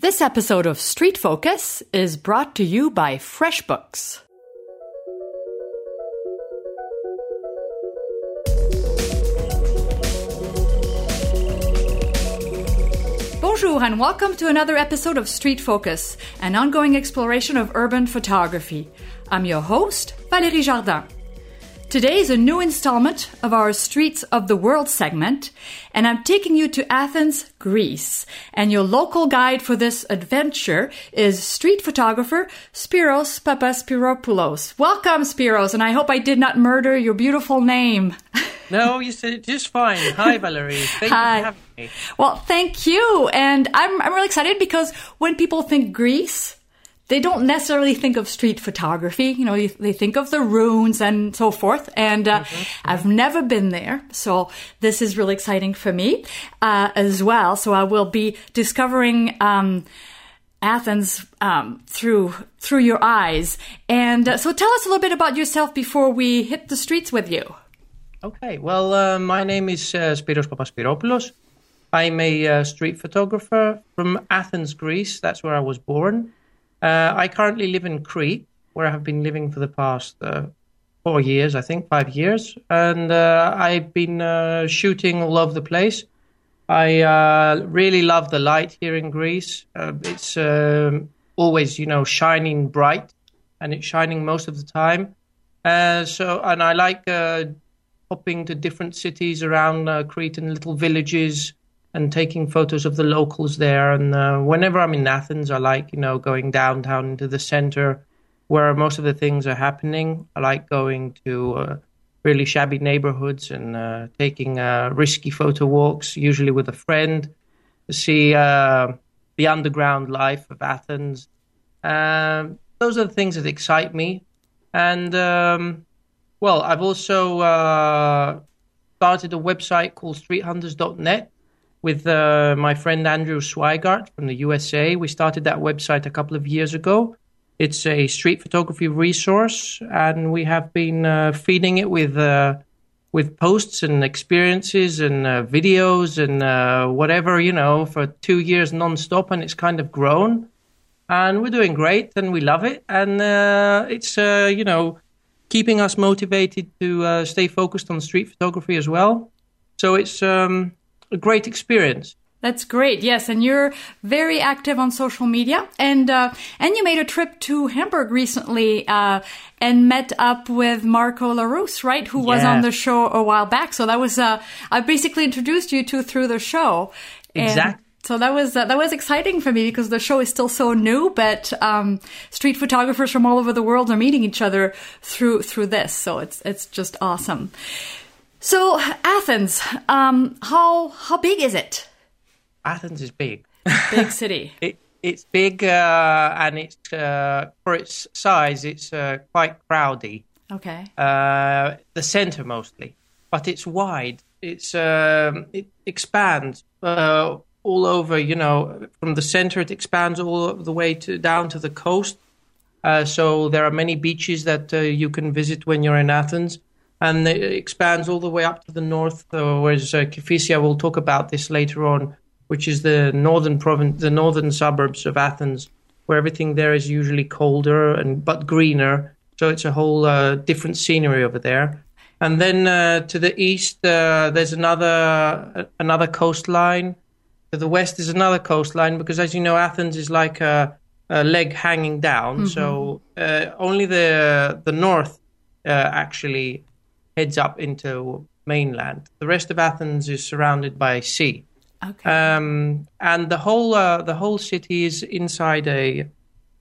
This episode of Street Focus is brought to you by FreshBooks. Bonjour and welcome to another episode of Street Focus, an ongoing exploration of urban photography. I'm your host, Valérie Jardin. Today is a new installment of our Streets of the World segment, and I'm taking you to Athens, Greece. And your local guide for this adventure is street photographer Spiros Papaspiropoulos. Welcome, Spiros, and I hope I did not murder your beautiful name. No, you said it just fine. Hi, Valerie. Thank Hi. you for having me. Well, thank you. And I'm, I'm really excited because when people think Greece, they don't necessarily think of street photography. You know, they, think of the ruins and so forth. And uh, I've never been there. So this is really exciting for me uh, as well. So I will be discovering. Um, Athens um, through through your eyes, and uh, so tell us a little bit about yourself before we hit the streets with you. Okay, well, uh, my name is uh, Spiros Papaspiropoulos. I'm a uh, street photographer from Athens, Greece. That's where I was born. Uh, I currently live in Crete, where I have been living for the past uh, four years, I think, five years. And uh, I've been uh, shooting all over the place. I uh, really love the light here in Greece. Uh, it's um, always, you know, shining bright, and it's shining most of the time. So, and I like hopping to different cities around Crete and little villages and taking photos of the locals there. And uh, whenever I'm in Athens, I like, you know, going downtown into the center where most of the things are happening. I like going to uh, really shabby neighborhoods and uh, taking uh, risky photo walks, usually with a friend, to see uh, the underground life of Athens. Um, those are the things that excite me. And um, well, I've also uh, started a website called streethunters.net with uh, my friend Andrew Sweigart from the USA. We started that website a couple of years ago. It's a street photography resource, and we have been uh, feeding it with uh, with posts and experiences and uh, videos and uh, whatever you know for two years nonstop, and it's kind of grown. And we're doing great, and we love it, and uh, it's you know keeping us motivated to stay focused on street photography as well. So it's um, a great experience. That's great. Yes, and you're very active on social media, and uh, and you made a trip to Hamburg recently uh, and met up with Marco Larousse, right? Who was on the show a while back. So that was uh, I basically introduced you two through the show. And So that was uh, that was exciting for me because the show is still so new, but um, street photographers from all over the world are meeting each other through through this. So it's it's just awesome. So Athens, um, how how big is it? Athens is big. Big city. It, it's big uh, and it's uh, for its size, it's uh, quite crowdy. Okay. Uh, the center mostly, but it's wide. It's um, it expands uh, all over. You know, from the center, it expands all the way to down to the coast. Uh, so there are many beaches that uh, you can visit when you're in Athens, and it expands all the way up to the north. Uh, whereas uh, Kifisia, we'll talk about this later on, which is the northern province, the northern suburbs of Athens, where everything there is usually colder and but greener. So it's a whole uh, different scenery over there. And then uh, to the east, uh, there's another another coastline. To the west is another coastline because, as you know, Athens is like a, a leg hanging down. So uh, only the the north uh, actually heads up into mainland. The rest of Athens is surrounded by sea, Okay. um, and the whole uh, the whole city is inside a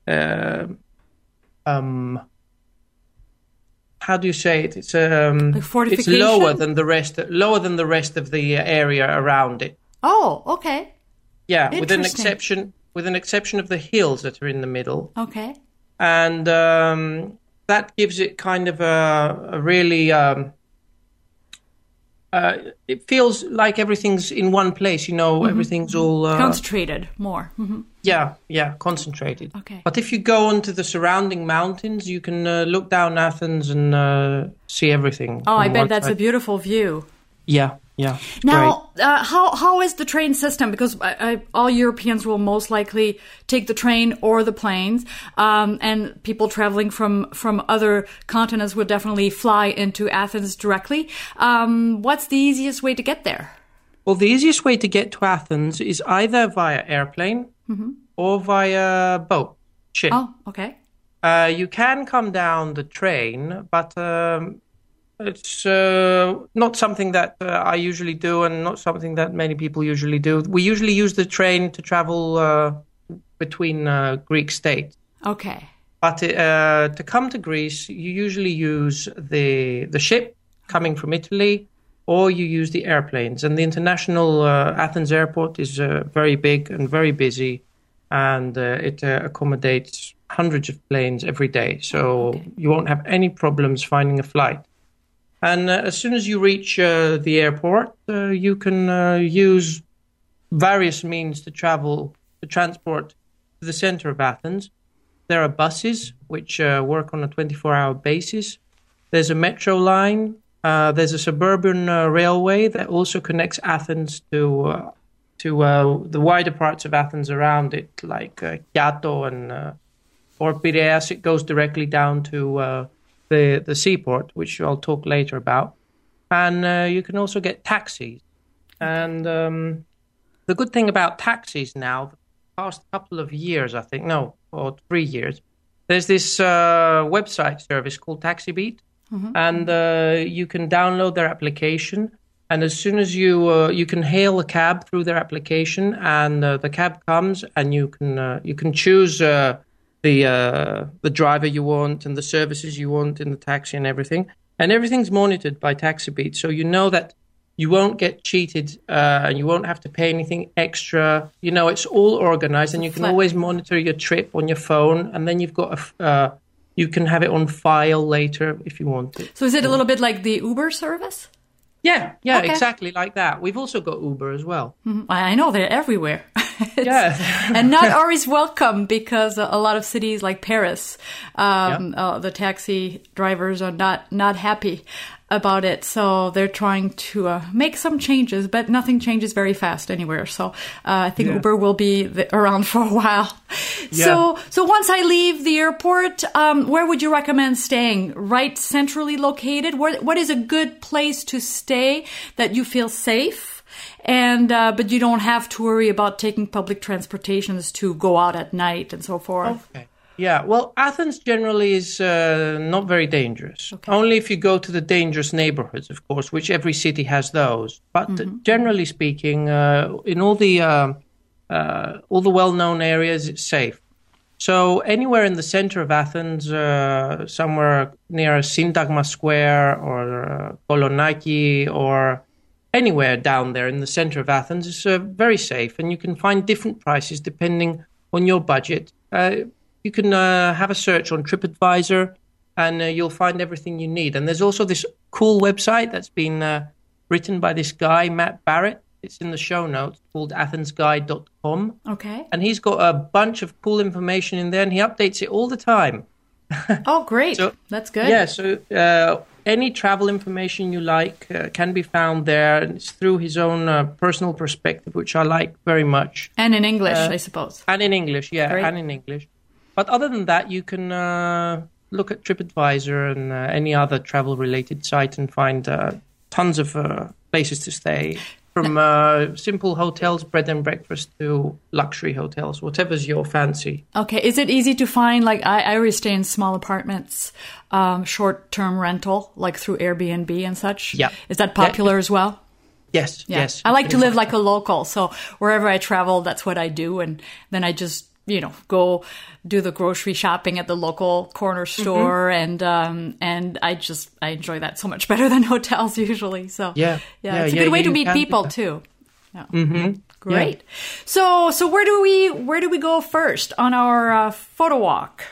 uh, um. How do you say it? It's um, Like it's lower than the rest, lower than the rest of the area around it. oh, okay. Yeah, with an exception, with an exception of the hills that are in the middle, Okay. and um, that gives it kind of a, a really. Um, uh, it feels like everything's in one place. You know, Mm-hmm. everything's all. Uh, Concentrated more. hmm yeah, yeah, concentrated. Okay. But if you go onto the surrounding mountains, you can uh, look down Athens and uh, see everything. Oh, I bet that's a beautiful view. Yeah, yeah. Now, uh, how how is the train system? Because I, I, all Europeans will most likely take the train or the planes, um, and people traveling from from other continents will definitely fly into Athens directly. Um, what's the easiest way to get there? Well, the easiest way to get to Athens is either via airplane mm-hmm. or via boat, ship. Oh, okay. Uh, you can come down the train, but um, it's uh, not something that uh, I usually do, and not something that many people usually do. We usually use the train to travel uh, between uh, Greek states. Okay. But uh, to come to Greece, you usually use the the ship coming from Italy, or you use the airplanes. And the international uh, Athens airport is very big and very busy, and it accommodates hundreds of planes every day. So okay. you won't have any problems finding a flight. And uh, as soon as you reach uh, the airport, uh, you can uh, use various means to travel, to transport to the center of Athens. There are buses which uh, work on a 24 hour basis. There's a metro line. Uh, there's a suburban railway that also connects Athens to to the wider parts of Athens around it, like uh, Kiato and or Piraeus. It goes directly down to the, the seaport, which I'll talk later about. And uh, you can also get taxis. And um, the good thing about taxis now, the past couple of years, I think, no, or three years, there's this uh, website service called TaxiBeat. Mm-hmm. And uh, you can download their application. And as soon as you uh, you can hail a cab through their application, and uh, the cab comes, and you can uh, you can choose the uh, the driver you want and the services you want in the taxi and everything. And everything's monitored by TaxiBeat, so you know that you won't get cheated uh, and you won't have to pay anything extra. You know, it's all organized, and you can always monitor your trip on your phone, and then you've got a. Uh, you can have it on file later if you want it. So is it a little bit like the Uber service? Yeah, yeah, okay. exactly like that. We've also got Uber as well. Mm-hmm. I know they're everywhere. yeah, and not always welcome because a lot of cities like Paris, um, yeah. uh, the taxi drivers are not not happy about it. So they're trying to uh, make some changes, but nothing changes very fast anywhere. So uh, I think yeah. Uber will be the, around for a while. Yeah. So so once I leave the airport, um, where would you recommend staying? Right centrally located. Where, what is a good place to stay that you feel safe? And uh, but you don't have to worry about taking public transportations to go out at night and so forth. Okay. Yeah, well, Athens generally is uh, not very dangerous. Okay. Only if you go to the dangerous neighborhoods, of course, which every city has those. But mm-hmm. generally speaking, uh, in all the uh, uh all the well-known areas, it's safe. So anywhere in the center of Athens, uh, somewhere near Syntagma Square or uh, Kolonaki or anywhere down there in the center of Athens is uh, very safe, and you can find different prices depending on your budget. Uh, you can uh, have a search on TripAdvisor, and uh, you'll find everything you need. And there's also this cool website that's been uh, written by this guy, Matt Barrett. It's in the show notes called athensguide.com. Okay. And he's got a bunch of cool information in there, and he updates it all the time. oh, great. So, That's good. Yeah, so uh, any travel information you like uh, can be found there. And it's through his own uh, personal perspective, which I like very much. And in English, uh, I suppose. And in English, yeah, Great. and in English. But other than that, you can uh, look at TripAdvisor and uh, any other travel related site and find uh, tons of places to stay from uh, simple hotels, bread and breakfast, to luxury hotels, whatever's your fancy. Okay, is it easy to find? Like, I, I always stay in small apartments, um, short term rental, like through Airbnb and such. Yeah. Is that popular yeah. as well? Yes, yeah. yes. I like to live like a local. So wherever I travel, that's what I do. And then I just you know go do the grocery shopping at the local corner mm-hmm. store mm-hmm. and um and i just i enjoy that so much better than hotels usually so yeah yeah, yeah it's a yeah, good way to meet people too yeah. Mm-hmm. great so so where do we where do we go first on our uh, photo walk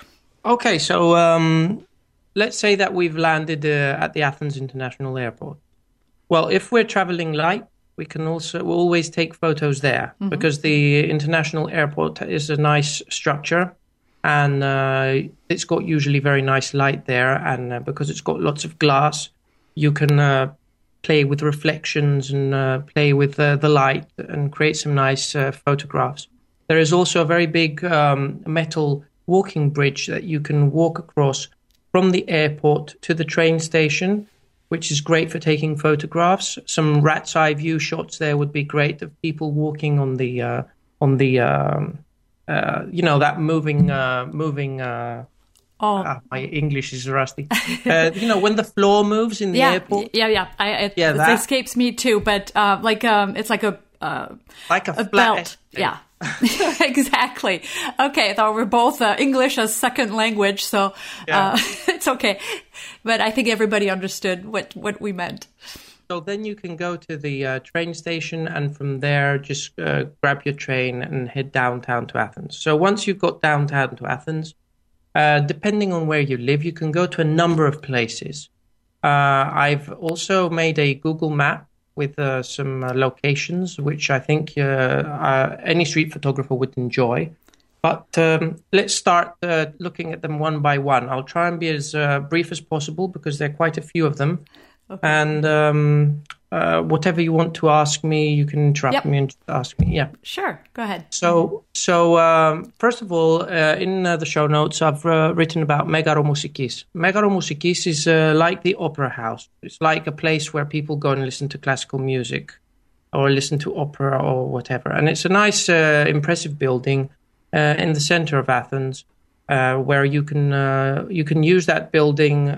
okay so um let's say that we've landed uh, at the athens international airport well if we're traveling light we can also we'll always take photos there mm-hmm. because the international airport is a nice structure and uh, it's got usually very nice light there and uh, because it's got lots of glass you can uh, play with reflections and uh, play with uh, the light and create some nice uh, photographs. There is also a very big um, metal walking bridge that you can walk across from the airport to the train station, which is great for taking photographs. Some rat's eye view shots there would be great of people walking on the uh, on the um, uh, you know that moving uh, moving. Uh, Oh, ah, my English is rusty. Uh, you know when the floor moves in the yeah, airport, yeah, yeah. I, it, Yeah, it that. escapes me too, but uh, like um, it's like a uh, like a, a belt. Yeah, exactly. Okay, I thought we're both uh, English as second language, so Yeah. uh, it's okay. But I think everybody understood what what we meant. So then you can go to the uh, train station and from there just uh, grab your train and head downtown to Athens. So once you've got downtown to Athens, uh, depending on where you live, you can go to a number of places. Uh, I've also made a Google map with uh, some uh, locations, which I think uh, uh, any street photographer would enjoy. But um, let's start uh, looking at them one by one. I'll try and be as uh, brief as possible because there are quite a few of them. And um, uh, whatever you want to ask me, you can interrupt Yep. me and ask me. Yeah. Sure, go ahead. So, so um, first of all, uh, in uh, the show notes, I've uh, written about Megaromusikis. Megaromusikis is uh, like the opera house. It's like a place where people go and listen to classical music, or listen to opera or whatever. And it's a nice, uh, impressive building uh, in the center of Athens, uh, where you can uh, you can use that building.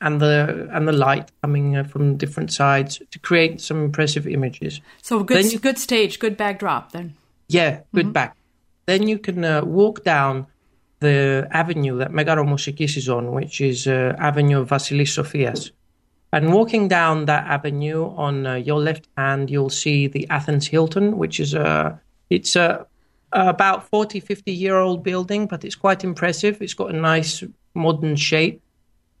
And the and the light coming uh, from different sides to create some impressive images. So good, you- good stage, good backdrop. Then Yeah, good back. Then you can uh, walk down the avenue that Megaro Megaromusikis is on, which is uh, Avenue Vasilis Sofias. And walking down that avenue on uh, your left hand, you'll see the Athens Hilton, which is a it's a about 40, 50 year old building, but it's quite impressive. It's got a nice modern shape.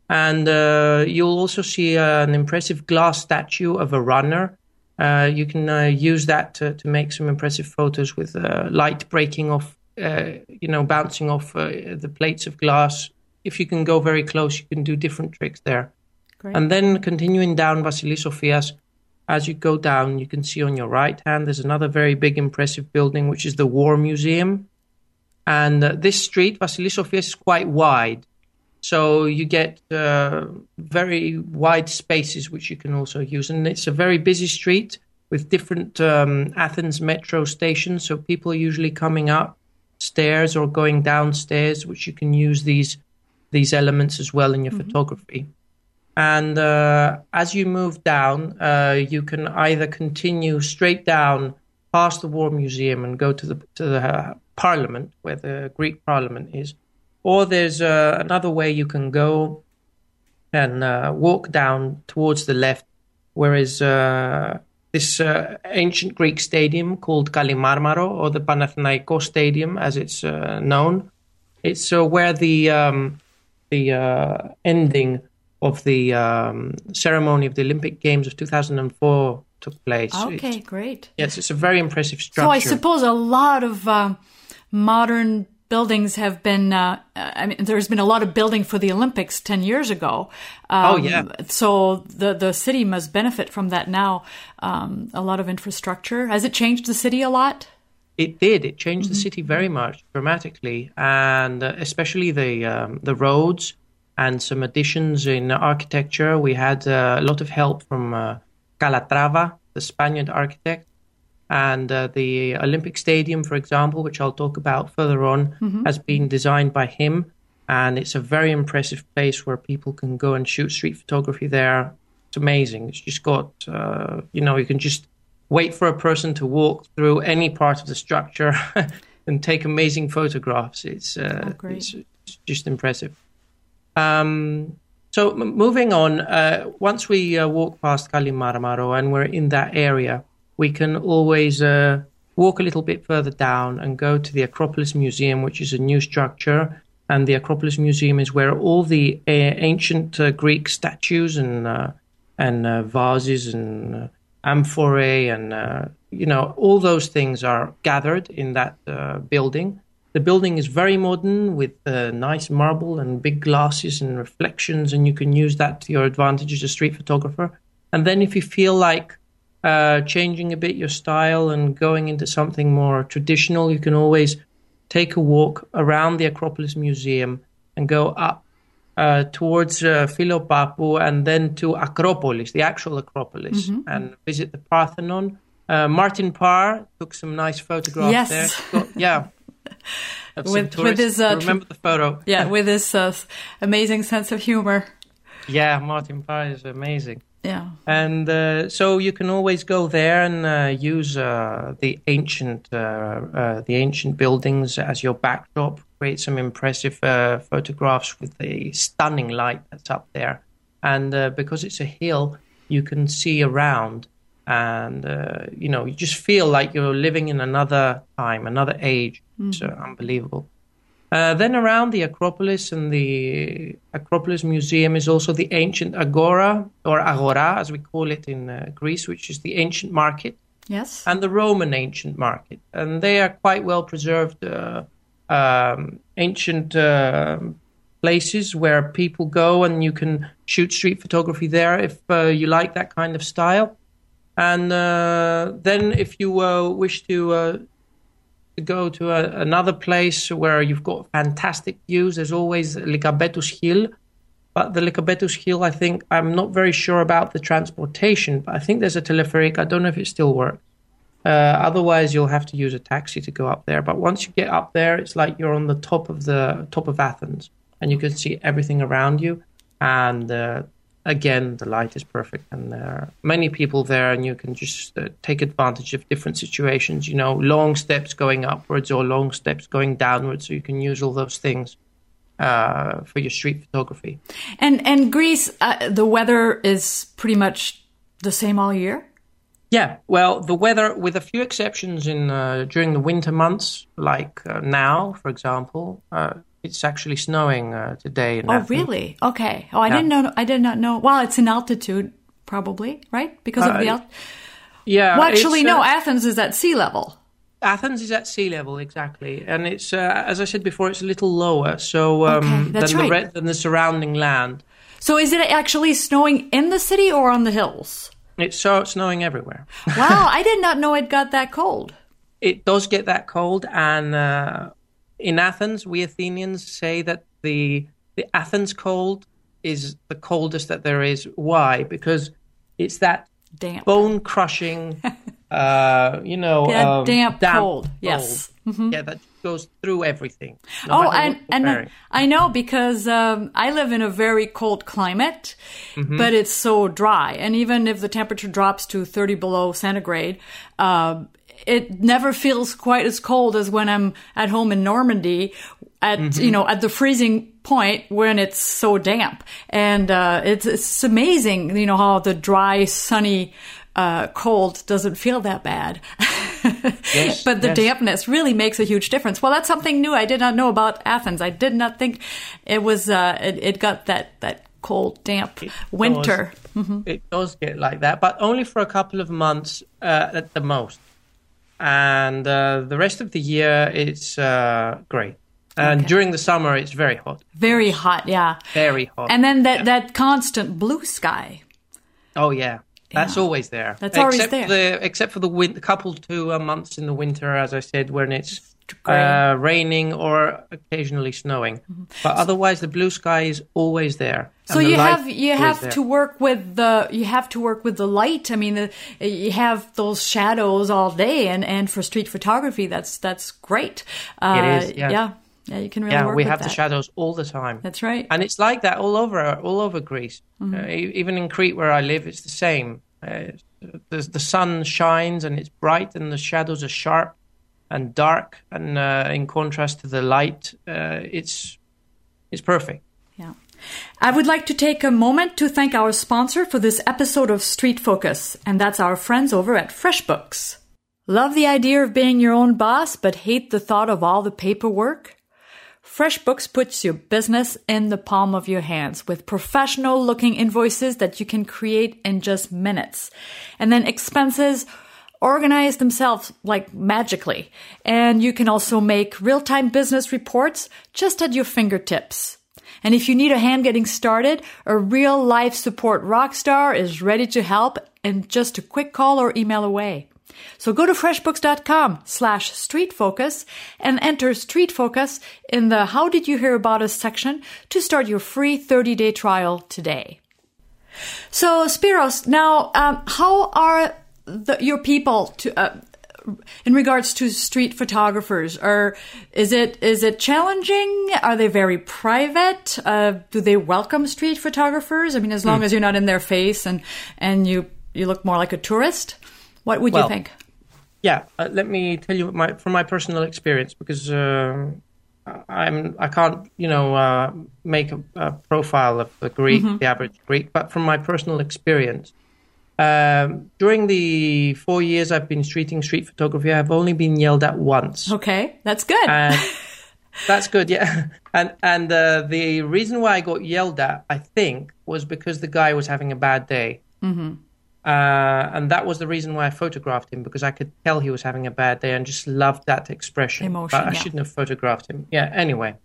And uh, you'll also see uh, an impressive glass statue of a runner. Uh, you can uh, use that to, to make some impressive photos with uh, light breaking off, uh, you know, bouncing off uh, the plates of glass. If you can go very close, you can do different tricks there. great. And then continuing down Vasilis Sofias, as you go down, you can see on your right hand there's another very big, impressive building, which is the War Museum. And uh, this street, Vasilis Sofias, is quite wide. So you get uh, very wide spaces, which you can also use. And it's a very busy street with different um, Athens metro stations. So people are usually coming up stairs or going downstairs, which you can use these these elements as well in your photography. And uh, as you move down, uh, you can either continue straight down past the War Museum and go to the to the uh, Parliament, where the Greek Parliament is, or there's uh, another way you can go and uh, walk down towards the left, where is uh, this uh, ancient Greek stadium called Kalimarmaro, or the Panathinaiko Stadium, as it's uh, known. It's uh, where the um, the uh, ending of the um, ceremony of the Olympic Games of 2004 took place. okay, It's- great. yes, it's a very impressive structure. So. I suppose a lot of modern buildings have been. Uh, I mean, there's been a lot of building for the Olympics ten years ago. Um, Oh, yeah. So the the city must benefit from that now. Um, a lot of infrastructure. Has it changed the city a lot? It did. It changed the city very much dramatically, and uh, especially the um, the roads and some additions in architecture. We had uh, a lot of help from uh, Calatrava, the Spaniard architect, and uh, the Olympic Stadium, for example, which I'll talk about further on, has been designed by him, and it's a very impressive place where people can go and shoot street photography there. It's amazing. It's just got, uh, you know, you can just wait for a person to walk through any part of the structure and take amazing photographs. It's, uh, Oh, great. it's, it's just impressive. Um, so m- moving on, uh, once we uh, walk past Kalimarmaro and we're in that area, we can always uh, walk a little bit further down and go to the Acropolis Museum, which is a new structure. And the Acropolis Museum is where all the uh, ancient uh, Greek statues and uh, and uh, vases and uh, amphorae and you know all those things are gathered in that building. The building is very modern with nice marble and big glasses and reflections, and you can use that to your advantage as a street photographer. And then if you feel like uh, changing a bit your style and going into something more traditional, you can always take a walk around the Acropolis Museum and go up uh, towards uh, Philopappou and then to Acropolis, the actual Acropolis, Mm-hmm. and visit the Parthenon. Uh, Martin Parr took some nice photographs Yes. there. Got- yeah. With- with his, uh, remember the photo. Yeah, with this uh, amazing sense of humor. Yeah, Martin Parr is amazing. Yeah. And uh, so you can always go there and uh, use uh, the ancient uh, uh, the ancient buildings as your backdrop. Create some impressive uh, photographs with the stunning light that's up there. And uh, because it's a hill, you can see around, and uh, you know you just feel like you're living in another time, another age. It's uh, unbelievable. Uh, then around the Acropolis and the Acropolis Museum is also the ancient Agora, or Agora as we call it in uh, Greece, which is the ancient market, Yes. and the Roman ancient market. And they are quite well preserved uh, um, ancient uh, places where people go and you can shoot street photography there if uh, you like that kind of style. And uh, then if you uh, wish to uh, to go to a, another place where you've got fantastic views. There's always Lycabettus Hill, but the Lycabettus Hill, I think, I'm not very sure about the transportation, but I think there's a teleferic. I don't know if it still works. Uh, otherwise, you'll have to use a taxi to go up there. But once you get up there, it's like you're on the top of the top of Athens, and you can see everything around you. And uh, again, the light is perfect, and there are many people there, and you can just uh, take advantage of different situations. You know, long steps going upwards or long steps going downwards, so you can use all those things uh, for your street photography. And and Greece, uh, the weather is pretty much the same all year. Yeah, well, the weather, with a few exceptions in uh, during the winter months, like uh, now, for example, uh, it's actually snowing uh, today. In Oh, Athens. really? Okay. Oh, I Yeah. didn't know. I did not know. Well, it's in altitude, probably, right? Because of Uh, the. Alt- Yeah. well, actually, it's, no. uh, Athens is at sea level. Athens is at sea level exactly, and it's uh, as I said before, it's a little lower, so um, Okay, than the right. than the surrounding land. So, is it actually snowing in the city or on the hills? It's so snowing everywhere. Wow, I did not know it got that cold. it does get that cold, and uh, in Athens, we Athenians say that the the Athens cold is the coldest that there is. Why? Because it's that Damp. bone crushing, uh, you know, Yeah, um, damp cold, yes. Mm-hmm. Yeah, that goes through everything. no Oh, and and. I know because um, I live in a very cold climate, but it's so dry, and even if the temperature drops to thirty below centigrade, um, it never feels quite as cold as when I'm at home in Normandy, at you know at the freezing point when it's so damp, and uh, it's it's amazing, you know how the dry, sunny. Uh, cold doesn't feel that bad, Yes, but the yes. dampness really makes a huge difference. Well, that's something new. I did not know about Athens. I did not think it was. Uh, it, it got that that cold, damp winter. It does get like that, but only for a couple of months uh, at the most. And uh, the rest of the year, it's uh, great. And Okay. during the summer, it's very hot. Very hot, yeah. Very hot. And then that that constant blue sky. oh, yeah. That's Yeah. always there. That's always there. The, except for the win- couple two uh, months in the winter, as I said, when it's. Uh, raining or occasionally snowing. But otherwise, the blue sky is always there. Mm-hmm. So you have you have to work with the you have to work with the light. I mean, the, you have those shadows all day, and and for street photography, that's that's great. Uh, It is, yeah. yeah, yeah. You can really Yeah, we have that. the shadows all the time. That's right. and it's like that all over all over Greece. Mm-hmm. Uh, even in Crete, where I live, it's the same. Uh, the, the sun shines and it's bright, and the shadows are sharp and dark. And uh, in contrast to the light, uh, it's it's perfect. Yeah. I would like to take a moment to thank our sponsor for this episode of Street Focus, and that's our friends over at FreshBooks. Love the idea of being your own boss, but hate the thought of all the paperwork? FreshBooks puts your business in the palm of your hands with professional looking invoices that you can create in just minutes. And then expenses organize themselves like magically. And you can also make real time business reports just at your fingertips. And if you need a hand getting started, a real life support rock star is ready to help in just a quick call or email away. So go to freshbooks.com slash streetfocus and enter Street Focus in the How Did You Hear About Us section to start your free 30 day trial today. So, Spiros, now, um, how are the, your people to, uh, in regards to street photographers or is it is it challenging are they very private uh, do they welcome street photographers i mean as long mm. as you're not in their face and and you you look more like a tourist what would well, you think yeah uh, let me tell you my from my personal experience because uh, i'm i can't you know uh, make a, a, profile of the greek mm-hmm. the average greek but from my personal experience um, during the four years I've been streeting street photography, I've only been yelled at once. Okay, that's good. And that's good, yeah. And and uh, the reason why I got yelled at, I think, was because the guy was having a bad day. Mm-hmm. Uh, and that was the reason why I photographed him because I could tell he was having a bad day and just loved that expression. Emotion, but I yeah. shouldn't have photographed him. Yeah. Anyway,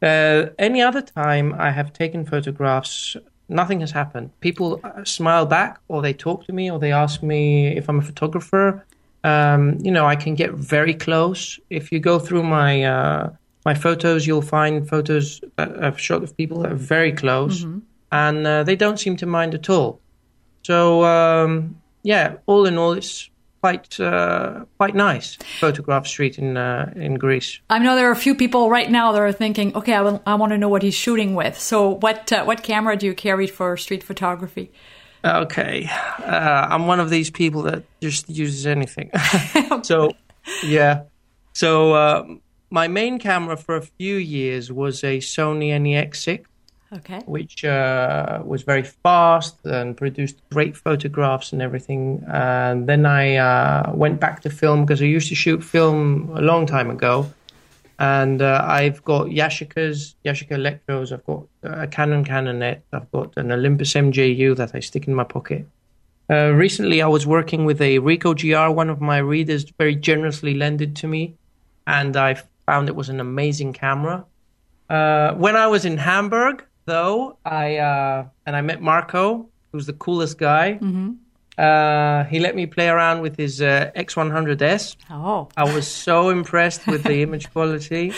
uh, any other time I have taken photographs nothing has happened. People uh, smile back, or they talk to me, or they ask me if I'm a photographer. Um, you know, I can get very close. If you go through my uh, my photos, you'll find photos that I've shot of people that are very close, mm-hmm. and uh, they don't seem to mind at all. So um, yeah, all in all, it's quite uh, quite nice photograph street in uh, in Greece. I know there are a few people right now that are thinking, okay, I, will, I want to know what he's shooting with. So what uh, what camera do you carry for street photography? Okay, uh, I'm one of these people that just uses anything. so yeah, so uh, my main camera for a few years was a Sony NEX6 okay. which uh, was very fast and produced great photographs and everything. And then I uh, went back to film because I used to shoot film a long time ago. And uh, I've got Yashicas, Yashica Electros, I've got a Canon Canonet, I've got an Olympus MJU that I stick in my pocket. Uh, recently, I was working with a Ricoh GR, one of my readers very generously lended to me, and I found it was an amazing camera. Uh, when I was in Hamburg, though, I uh, and I met Marco, who's the coolest guy. Mm-hmm. Uh, he let me play around with his uh, X100S. Oh, I was so impressed with the image quality.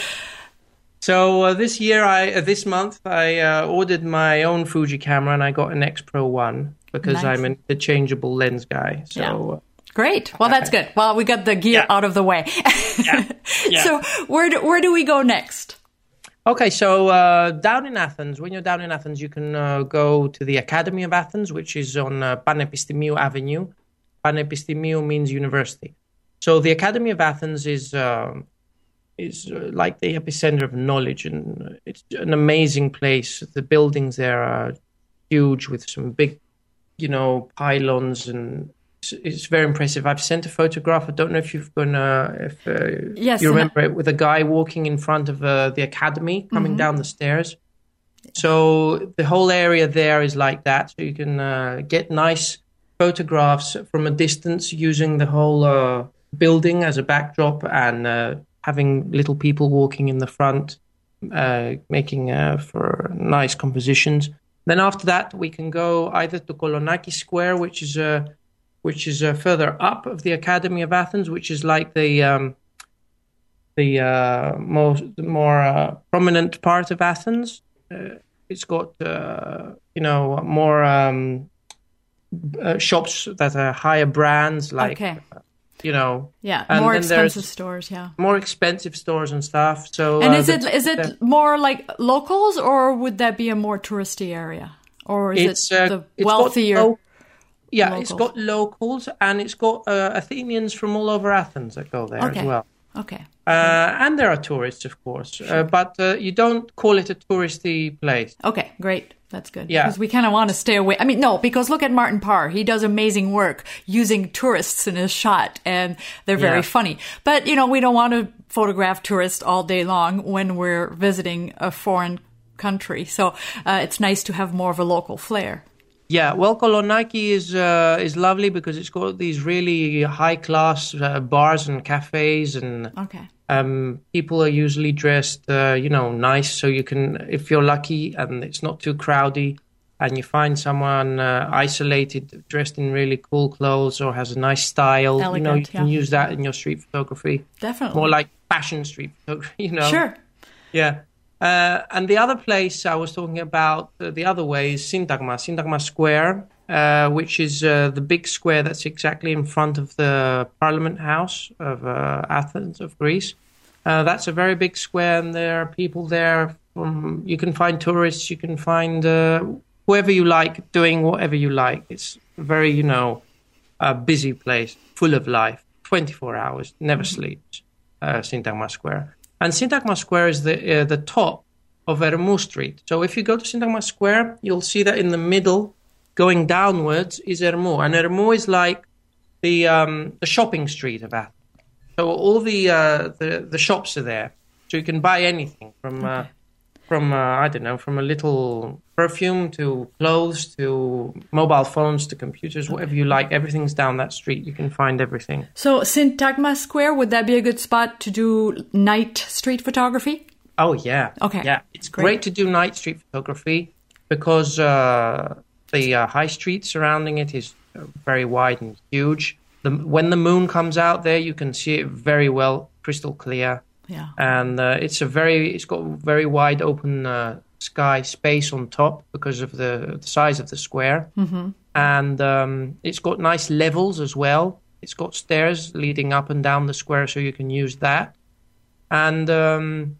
So uh, this year, I uh, this month, I uh, ordered my own Fuji camera, and I got an X Pro One because nice. I'm an interchangeable lens guy. So. Yeah. Uh, Great. Well, that's good. Well, we got the gear yeah. out of the way. yeah. yeah. So, where do, where do we go next? Okay, so uh, down in Athens, when you're down in Athens, you can uh, go to the Academy of Athens, which is on uh, Panepistimio Avenue. Panepistimio means university. So the Academy of Athens is um, is uh, like the epicenter of knowledge, and it's an amazing place. The buildings there are huge, with some big, you know, pylons and it's, very impressive. I've sent a photograph. I don't know if you've gonna if uh, yes, you remember it with a guy walking in front of uh, the academy coming mm-hmm. down the stairs. So the whole area there is like that. So you can uh, get nice photographs from a distance using the whole uh, building as a backdrop and uh, having little people walking in the front, uh, making for nice compositions. Then after that, we can go either to Kolonaki Square, which is a which is uh, further up of the Academy of Athens, which is like the um, the uh, most the more uh, prominent part of Athens. Uh, it's got uh, you know more um, uh, shops that are higher brands, like okay. you know, yeah, more expensive stores, yeah, more expensive stores and stuff. So, and is it is it more like locals, or would that be a more touristy area, or is it the wealthier? Yeah, locals. it's got locals and it's got uh, Athenians from all over Athens that go there okay. as well. Okay. Uh, and there are tourists, of course, uh, sure. uh, but you don't call it a touristy place. Okay, great. That's good. Yeah. Because we kind of want to stay away. I mean, no, because look at Martin Parr. He does amazing work using tourists in his shot, and they're very yeah. funny. But, you know, we don't want to photograph tourists all day long when we're visiting a foreign country. So uh, it's nice to have more of a local flair. Yeah, well, Kolonaki is uh, is lovely because it's got these really high class uh, bars and cafes, and Okay. um, people are usually dressed, uh, you know, nice. So you can, if you're lucky and it's not too crowdy, and you find someone uh, isolated, dressed in really cool clothes or has a nice style, you know, you Elegant, can yeah. use that in your street photography. Definitely. More like fashion street photography, you know. Sure. Yeah. Uh, and the other place I was talking about uh, the other way is Syntagma, Syntagma Square, uh, which is uh, the big square that's exactly in front of the Parliament House of uh, Athens, of Greece. Uh, that's a very big square, and there are people there. From you can find tourists, you can find whoever you like doing whatever you like. It's a very, you know, a busy place, full of life, 24 hours, never sleeps, Syntagma Square. And Syntagma Square is the, uh, the top of Ermou Street. So if you go to Syntagma Square, you'll see that in the middle, going downwards, is Ermou. And Ermou is like the, um, the shopping street of Athens. So all the, uh, the, the shops are there. So you can buy anything from, uh, from uh, I don't know, from a little perfume to clothes to mobile phones to computers, whatever you like. Everything's down that street. You can find everything. So Syntagma Square, would that be a good spot to do night street photography? Oh yeah. Okay. Yeah, it's Great. great, to do night street photography because uh, the uh, high street surrounding it is uh, very wide and huge. The, when the moon comes out there, you can see it very well, crystal clear, Yeah. and uh, it's a very it's got very wide open uh, sky space on top because of the, the size of the square, mm-hmm. and um, it's got nice levels as well. It's got stairs leading up and down the square, so you can use that. And um,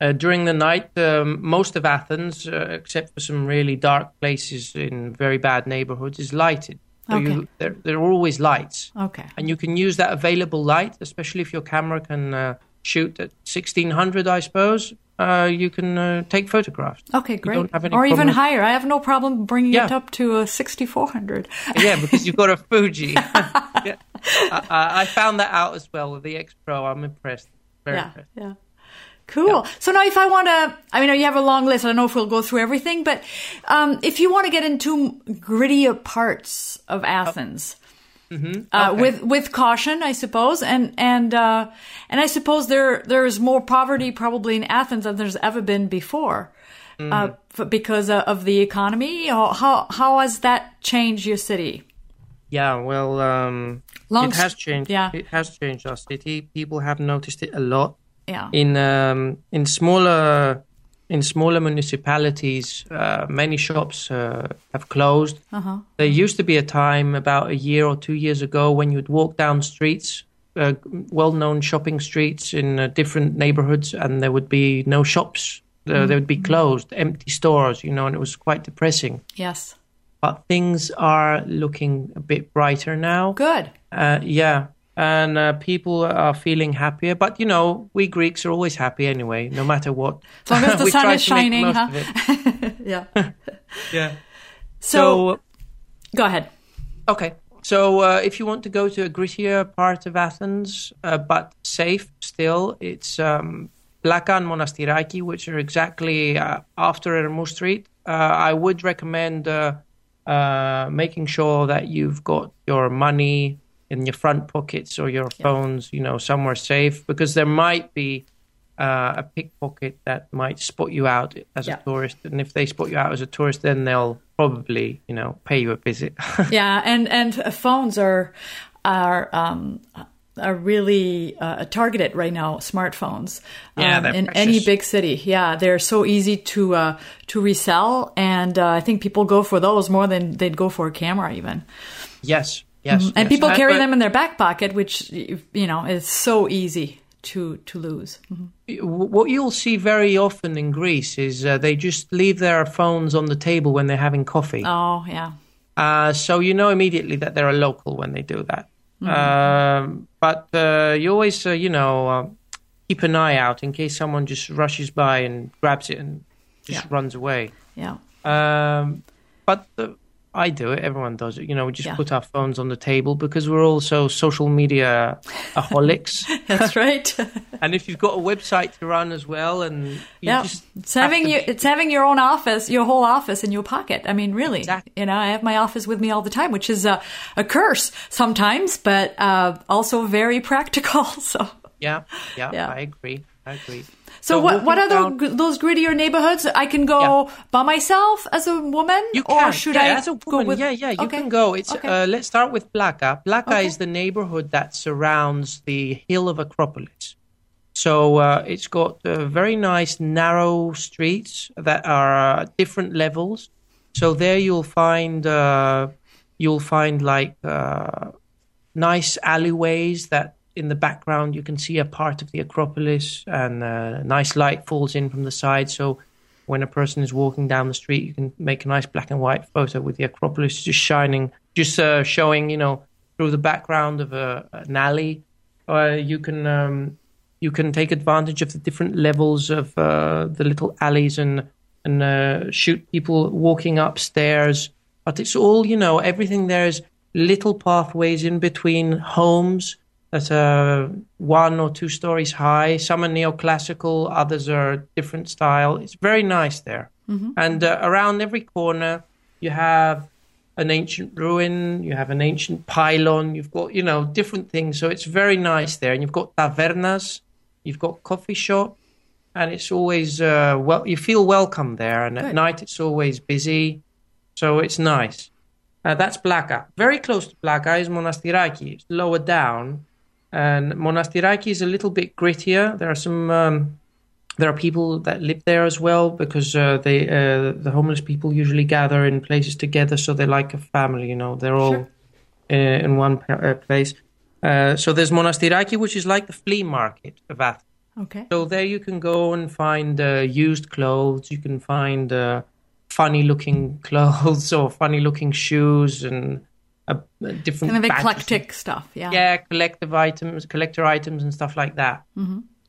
uh, during the night, um, most of Athens, uh, except for some really dark places in very bad neighborhoods, is lighted. So Okay. you, there, there are always lights, Okay. and you can use that available light, especially if your camera can uh, shoot at 1600, I suppose. Uh, you can uh, take photographs. Okay, great. don't have any or even with- higher. I have no problem bringing it up to a 6400. yeah, because you've got a Fuji. yeah. I, I found that out as well with the X Pro. I'm impressed. Very yeah, impressed. yeah. Cool. So now, if I want to, I mean, you have a long list. I don't know if we'll go through everything, but um, if you want to get into grittier parts of Athens, uh, Okay. with with caution, I suppose, and and uh, and I suppose there there is more poverty probably in Athens than there's ever been before, uh, f- because uh, of the economy. How how how has that changed your city? Yeah, well, um, Long it has changed. yeah. It has changed our city. People have noticed it a lot. Yeah. In um, in smaller in smaller municipalities, uh, many shops uh, have closed. Uh-huh. There used to be a time about a year or two years ago when you'd walk down streets, uh, well-known shopping streets in uh, different neighborhoods, and there would be no shops. Uh, They would be closed, empty stores, you know, and it was quite depressing. Yes. But things are looking a bit brighter now. Good. Uh, yeah, and uh, people are feeling happier. But you know, we Greeks are always happy anyway, no matter what. As long as the sun is shining, huh? Yeah. Yeah. So, So, go ahead. okay. So uh, if you want to go to a grittier part of Athens, uh, but safe still, it's um, Plaka and Monastiraki, which are exactly uh, after Ermou Street. Uh, I would recommend uh, uh, making sure that you've got your money in your front pockets or your phones, you know, somewhere safe, because there might be uh, a pickpocket that might spot you out as Yeah. a tourist, and if they spot you out as a tourist, then they'll probably, you know, pay you a visit. yeah, and and phones are are um, are really uh, targeted right now. Smartphones, Yeah, um, in precious. any big city. Yeah, they're so easy to uh, to resell, and uh, I think people go for those more than they'd go for a camera even. yes, yes, Mm-hmm. And yes. people carry but- them in their back pocket, which you know is so easy to to lose. Mhm. what you'll see very often in Greece is uh, they just leave their phones on the table when they're having coffee. Oh yeah, Uh, so you know immediately that they're a local when they do that. Um, but uh, you always, uh, you know, uh, keep an eye out in case someone just rushes by and grabs it and just Yeah. runs away. yeah. Um, but the, I do it. Everyone does it. You know, we just Yeah. put our phones on the table because we're also social media aholics. That's right. and if you've got a website to run as well, and you yeah, just it's having to you. It's having your own office, your whole office in your pocket. I mean, really, Exactly. you know, I have my office with me all the time, which is a, a curse sometimes, but uh, also very practical. So, yeah, yeah, Yeah. I agree. I agree. So, what what are down- those, those grittier neighborhoods? I can go by myself as a woman, You or can, should yeah, I as a go woman, with? yeah, yeah, you Okay. can go. It's Okay. uh, let's start with Plaka. Plaka Okay. is the neighborhood that surrounds the hill of Acropolis. So uh, it's got uh, very nice narrow streets that are uh, different levels. So there you'll find uh, you'll find like uh, nice alleyways that in the background you can see a part of the Acropolis and uh, nice light falls in from the side. So when a person is walking down the street, you can make a nice black and white photo with the Acropolis just shining, just uh, showing, you know, through the background of a, an alley. Uh, you can um, you can take advantage of the different levels of uh, the little alleys and and uh, shoot people walking upstairs. But it's all, you know, everything there is little pathways in between homes that are one or two stories high. Some are neoclassical, others are different style. It's very nice there. And uh, around every corner, you have an ancient ruin, you have an ancient pylon, you've got, you know, different things. So it's very nice there. And you've got tavernas, you've got coffee shop, and it's always, uh, well, you feel welcome there. And at night, it's always busy. So it's nice. Uh, that's Plaka. Very close to Plaka is Monastiraki. It's lower down. And Monastiraki is a little bit grittier. There are some, um, there are people that live there as well because uh, they, uh, the homeless people usually gather in places together, so they're like a family. You know, they're all Sure. uh, in one uh, place. Uh, so there's Monastiraki, which is like the flea market of Athens. Okay. So there you can go and find uh, used clothes. You can find uh, funny-looking clothes or funny-looking shoes and uh, different Kind of eclectic stuff. Yeah. Yeah, collective items, collector items, and stuff like that.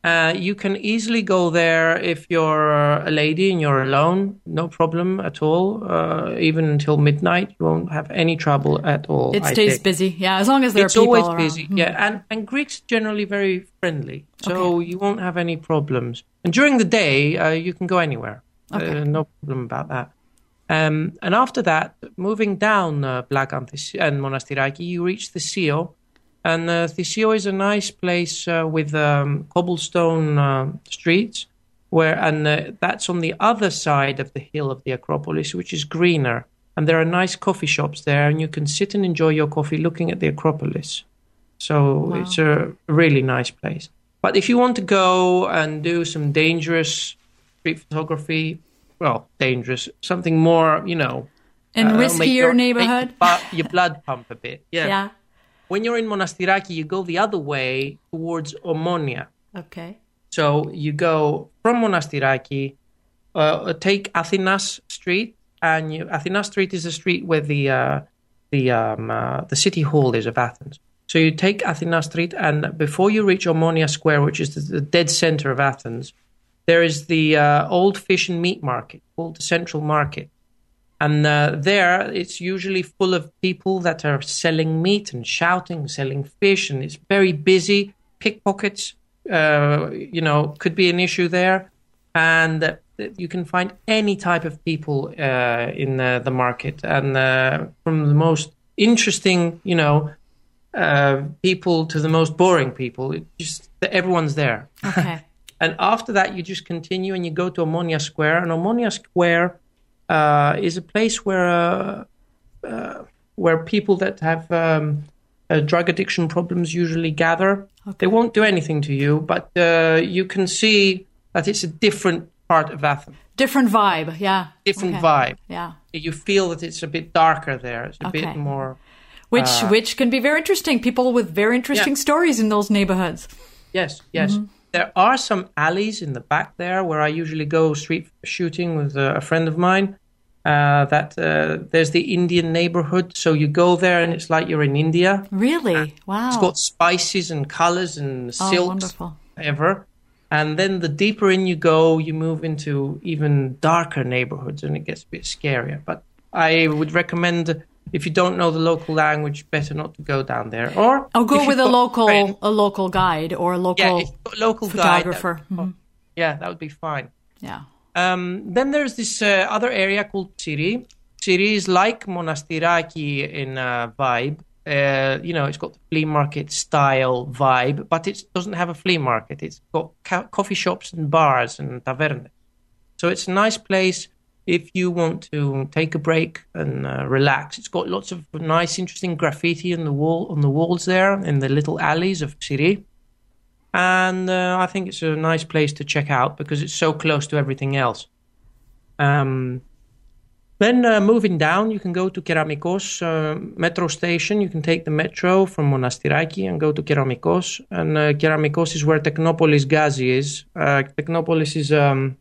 Uh, you can easily go there if you're a lady and you're alone, no problem at all. Uh, even until midnight, you won't have any trouble at all. It I stays think. busy. Yeah, as long as there It's are people always around. busy, Hmm. yeah. And and Greeks generally very friendly, so you won't have any problems. And during the day, uh, you can go anywhere. Okay. Uh, no problem about that. Um, and after that, moving down uh, Blakanthis and Monastiraki, you reach the Thesio. And uh, Thesio is a nice place uh, with um, cobblestone uh, streets, where and uh, that's on the other side of the hill of the Acropolis, which is greener. And there are nice coffee shops there, and you can sit and enjoy your coffee looking at the Acropolis. So it's a really nice place. But if you want to go and do some dangerous street photography, well, dangerous, something more, you know, In uh, riskier your- neighborhood. your, your blood pump a bit. Yeah. yeah. When you're in Monastiraki, you go the other way towards Omonia. Okay. So you go from Monastiraki, uh, take Athinas Street, and you, Athinas Street is the street where the uh, the um, uh, the city hall is of Athens. So you take Athinas Street, and before you reach Omonia Square, which is the, the dead center of Athens, there is the uh, old fish and meat market called the Central Market. And uh, there, it's usually full of people that are selling meat and shouting, selling fish, and it's very busy. Pickpockets, uh, you know, could be an issue there. And uh, you can find any type of people uh, in uh, the market, and uh, from the most interesting, you know, uh, people to the most boring people. It just everyone's there. Okay. And after that, you just continue and you go to Omonia Square. And Omonia Square uh, is a place where uh, uh, where people that have um, uh, drug addiction problems usually gather. They won't do anything to you, but uh, you can see that it's a different part of Athens, Different vibe. Yeah. different Okay. vibe. Yeah. You feel that it's a bit darker there. It's a Okay. bit more. Which Uh, which can be very interesting. People with very interesting stories in those neighborhoods. Yes, yes. Mm-hmm. There are some alleys in the back there where I usually go street shooting with a friend of mine. Uh, that uh, there's the Indian neighborhood, so you go there and it's like you're in India. Really? Wow. It's got spices and colors and oh, silks, wonderful. ever. And then the deeper in you go, you move into even darker neighborhoods, and it gets a bit scarier. But I would recommend if you don't know the local language, better not to go down there. Or I'll go with a local friends- a local guide or a yeah, local a local guide, photographer. Mhm. yeah, that would be fine. Yeah. Um, then there's this uh, other area called Psirri. Psirri is like Monastiraki in uh, vibe. Uh, you know, it's got the flea market style vibe, but it doesn't have a flea market. It's got ca- coffee shops and bars and tavernas. So it's a nice place if you want to take a break and uh, relax. It's got lots of nice, interesting graffiti on the wall on the walls there in the little alleys of Psirri and uh, I think it's a nice place to check out because it's so close to everything else. Um, then uh, moving down, you can go to Keramikos uh, metro station. You can take the metro from Monastiraki and go to Keramikos. And uh, Keramikos is where Technopolis Gazi is. Uh, Technopolis is um,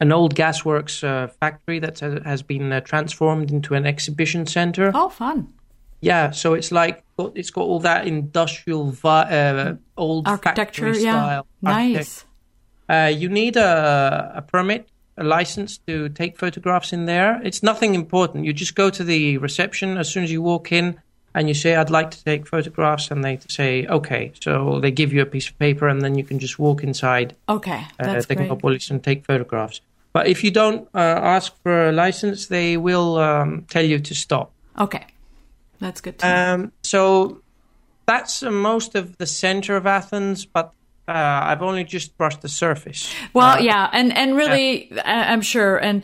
an old gasworks uh, factory that has- been uh, transformed into an exhibition center. Oh, fun. Yeah, so it's like it's got all that industrial, vi- uh, old Architecture, factory yeah. style. architect- Nice. Uh, you need a, a permit, a license to take photographs in there. It's nothing important. You just go to the reception as soon as you walk in, and you say, "I'd like to take photographs," and they say, "Okay." So they give you a piece of paper, and then you can just walk inside Okay, uh, that's great. Technopolis and take photographs. But if you don't uh, ask for a license, they will um, tell you to stop. Okay, that's good. Um, so that's uh, most of the center of Athens, but uh, I've only just brushed the surface. Well, Uh, yeah, and and really, I- I'm sure, and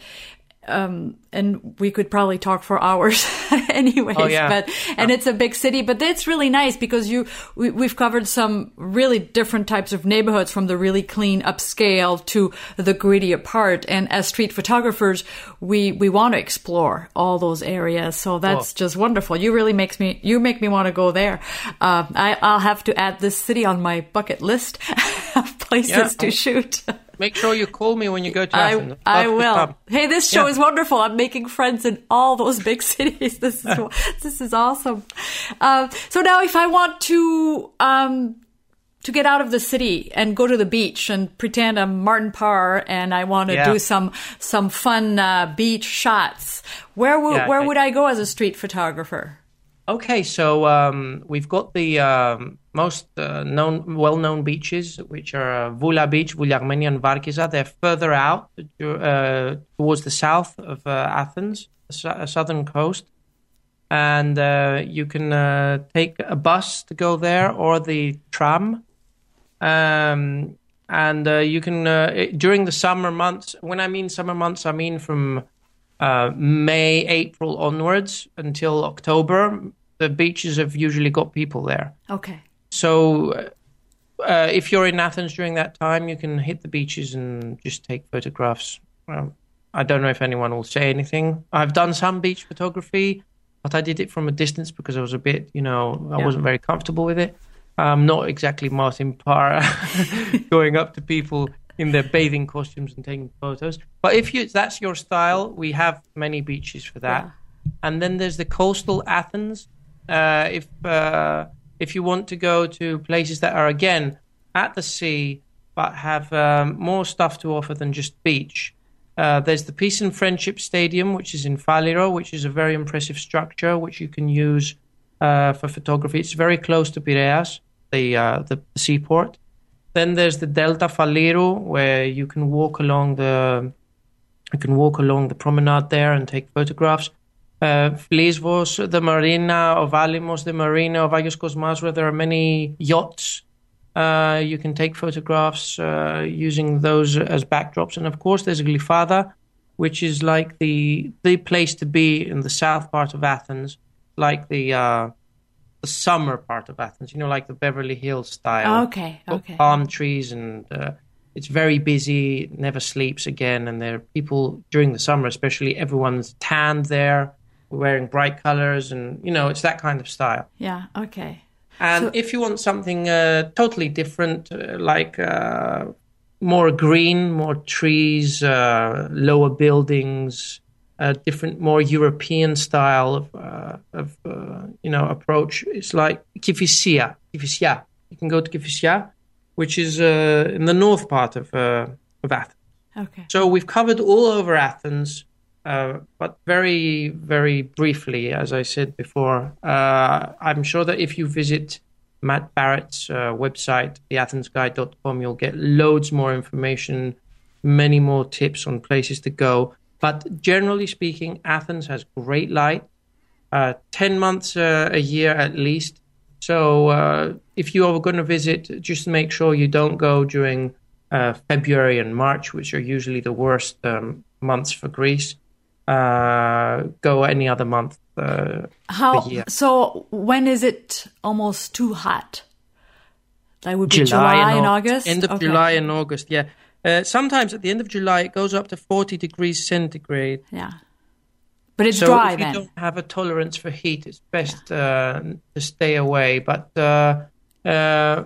um, and we could probably talk for hours, anyways. Oh, yeah. But and it's a big city, but it's really nice because you we, we've covered some really different types of neighborhoods, from the really clean upscale to the grittier part. And as street photographers, we we want to explore all those areas. So that's just wonderful. You really makes me you make me want to go there. Uh, I I'll have to add this city on my bucket list of places Yeah. to shoot. Make sure you call me when you go to I, Athens. I to will. Hey, this show Yeah. is wonderful. I'm making friends in all those big cities. This is this is awesome. Uh, so now, if I want to um, to get out of the city and go to the beach and pretend I'm Martin Parr and I want to Yeah. do some some fun uh, beach shots, where would Yeah, where okay. would I go as a street photographer? Okay, so um, we've got the um, most uh, known, well-known beaches, which are uh, Voula Beach, Vouliagmeni, and Varkiza. They're further out uh, towards the south of uh, Athens, the uh, southern coast, and uh, you can take a bus to go there or the tram. Um, and you can during the summer months. When I mean summer months, I mean from uh, May, April onwards until October. The beaches have usually got people there. Okay. So uh, if you're in Athens during that time, you can hit the beaches and just take photographs. Um, I don't know if anyone will say anything. I've done some beach photography, but I did it from a distance because I was a bit, you know, I Yeah. wasn't very comfortable with it. I'm not exactly Martin Parr going up to people in their bathing costumes and taking photos. But if you that's your style, we have many beaches for that. And then there's the coastal Athens. Uh, if uh, if you want to go to places that are again at the sea but have um, more stuff to offer than just beach, uh, there's the Peace and Friendship Stadium, which is in Faliro, which is a very impressive structure which you can use uh, for photography. It's very close to Piraeus, the uh, the seaport. Then there's the Delta Faliro, where you can walk along the you can walk along the promenade there and take photographs. Uh, the marina of Alimos, the marina of Agios Kosmas, where there are many yachts. Uh, you can take photographs uh, using those as backdrops. And of course, there's Glyfada, which is like the the place to be in the south part of Athens, like the uh, the summer part of Athens. You know, like the Beverly Hills style Okay. Okay. palm trees and uh, it's very busy never sleeps again and there are people during the summer especially everyone's tanned there wearing bright colors and you know it's that kind of style Yeah. Okay. and So- if you want something uh, totally different uh, like uh, more green more trees uh, lower buildings a different more european style of, uh, of uh, you know approach it's like Kifisia Kifisia you can go to Kifisia which is uh, in the north part of uh, of Athens Okay. so we've covered all over Athens. Uh, but very, very briefly, as I said before, uh, I'm sure that if you visit Matt Barrett's uh, website, theathensguide.com, you'll get loads more information, many more tips on places to go. But generally speaking, Athens has great light, uh, 10 months uh, a year at least. So uh, if you are going to visit, just make sure you don't go during February and March, which are usually the worst um, months for Greece uh, go any other month. Uh, How so? When is it almost too hot? That would be July, July and, August. End of okay. July and August. Yeah. Uh, sometimes at the end of July it goes up to forty degrees centigrade. Yeah. But it's so dry if then. you don't have a tolerance for heat, it's best yeah. uh, to stay away. But uh, uh,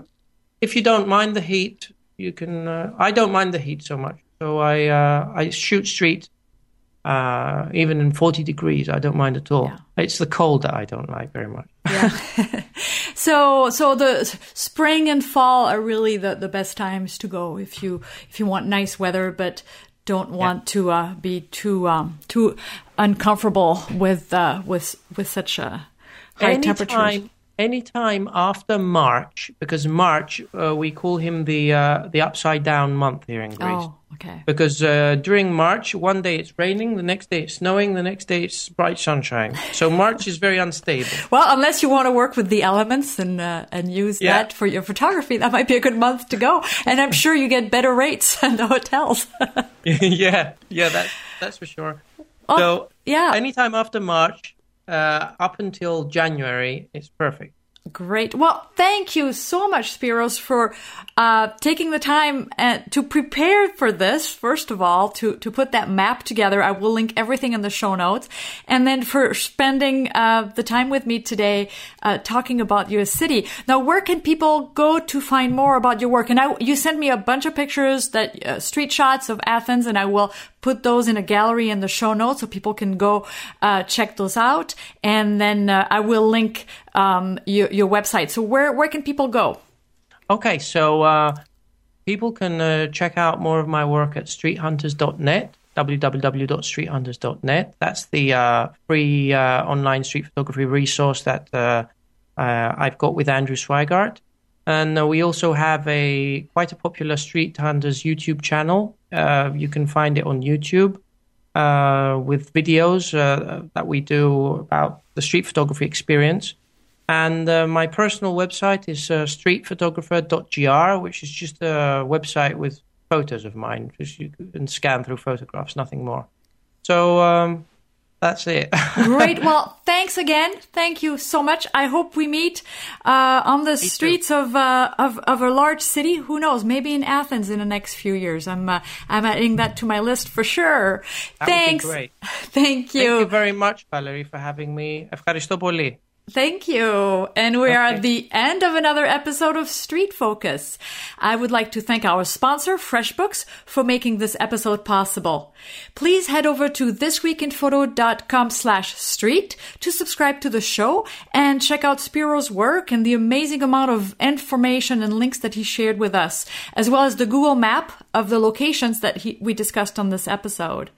if you don't mind the heat, you can. Uh, I don't mind the heat so much, so I uh, I shoot street uh, even in 40 degrees, I don't mind at all. Yeah. It's the cold that I don't like very much. Yeah. so, so the spring and fall are really the, the best times to go if you if you want nice weather, but don't want yeah. to uh, be too um, too uncomfortable with uh, with with such a high Anytime, temperatures. Anytime after March, because March uh, we call him the uh, the upside down month here in Greece. Oh. Okay. Because uh, during March, one day it's raining, the next day it's snowing, the next day it's bright sunshine. So March is very unstable. Well, unless you want to work with the elements and uh, and use yeah. that for your photography, that might be a good month to go. And I'm sure you get better rates in the hotels. yeah, yeah, that's that's for sure. Oh, so yeah, anytime after March, uh, up until January, it's perfect. Great. Well, thank you so much, Spiros, for uh, taking the time and to prepare for this. First of all, to to put that map together. I will link everything in the show notes, and then for spending uh, the time with me today, uh, talking about your city. Now, where can people go to find more about your work? And I, you sent me a bunch of pictures that uh, street shots of Athens, and I will put those in a gallery in the show notes so people can go uh, check those out. And then uh, I will link um, your, your, website. So where where can people go? Okay, so uh, people can uh, check out more of my work at streethunters.net www.streethunters.net. That's the uh, free uh, online street photography resource that I've got with Andrew Sweigart. And uh, we also have a quite a popular Street Hunters YouTube channel. Uh, you can find it on YouTube uh, with videos uh, that we do about the street photography experience. And uh, my personal website is uh, streetphotographer.gr, which is just a website with photos of mine. Just you can scan through photographs, nothing more. So um, that's it. Great. Well, thanks again. Thank you so much. I hope we meet uh, on the Me streets of, uh, of of a large city. Who knows? Maybe in Athens in the next few years. I'm uh, I'm adding that to my list for sure. That thanks. great. Thank you. Thank you very much, Valerie, for having me. Ευχαριστώ πολύ. Thank you. And we okay. are at the end of another episode of Street Focus. I would like to thank our sponsor, FreshBooks, for making this episode possible. Please head over to thisweekinphoto.com slash street to subscribe to the show and check out Spiro's work and the amazing amount of information and links that he shared with us, as well as the Google map of the locations that he, we discussed on this episode.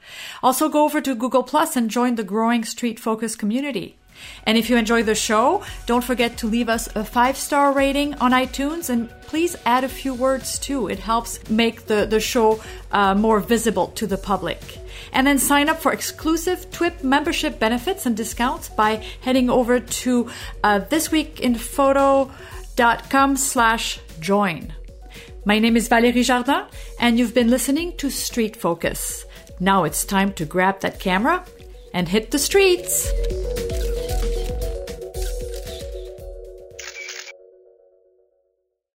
Also go over to Google Plus and join the growing Street Focus community. And if you enjoy the show, don't forget to leave us a five star rating on iTunes and please add a few words too. It helps make the, the show uh, more visible to the public. And then sign up for exclusive TWIP membership benefits and discounts by heading over to uh, thisweekinphoto.com slash join. My name is Valérie Jardin, and you've been listening to Street Focus. Now it's time to grab that camera and hit the streets.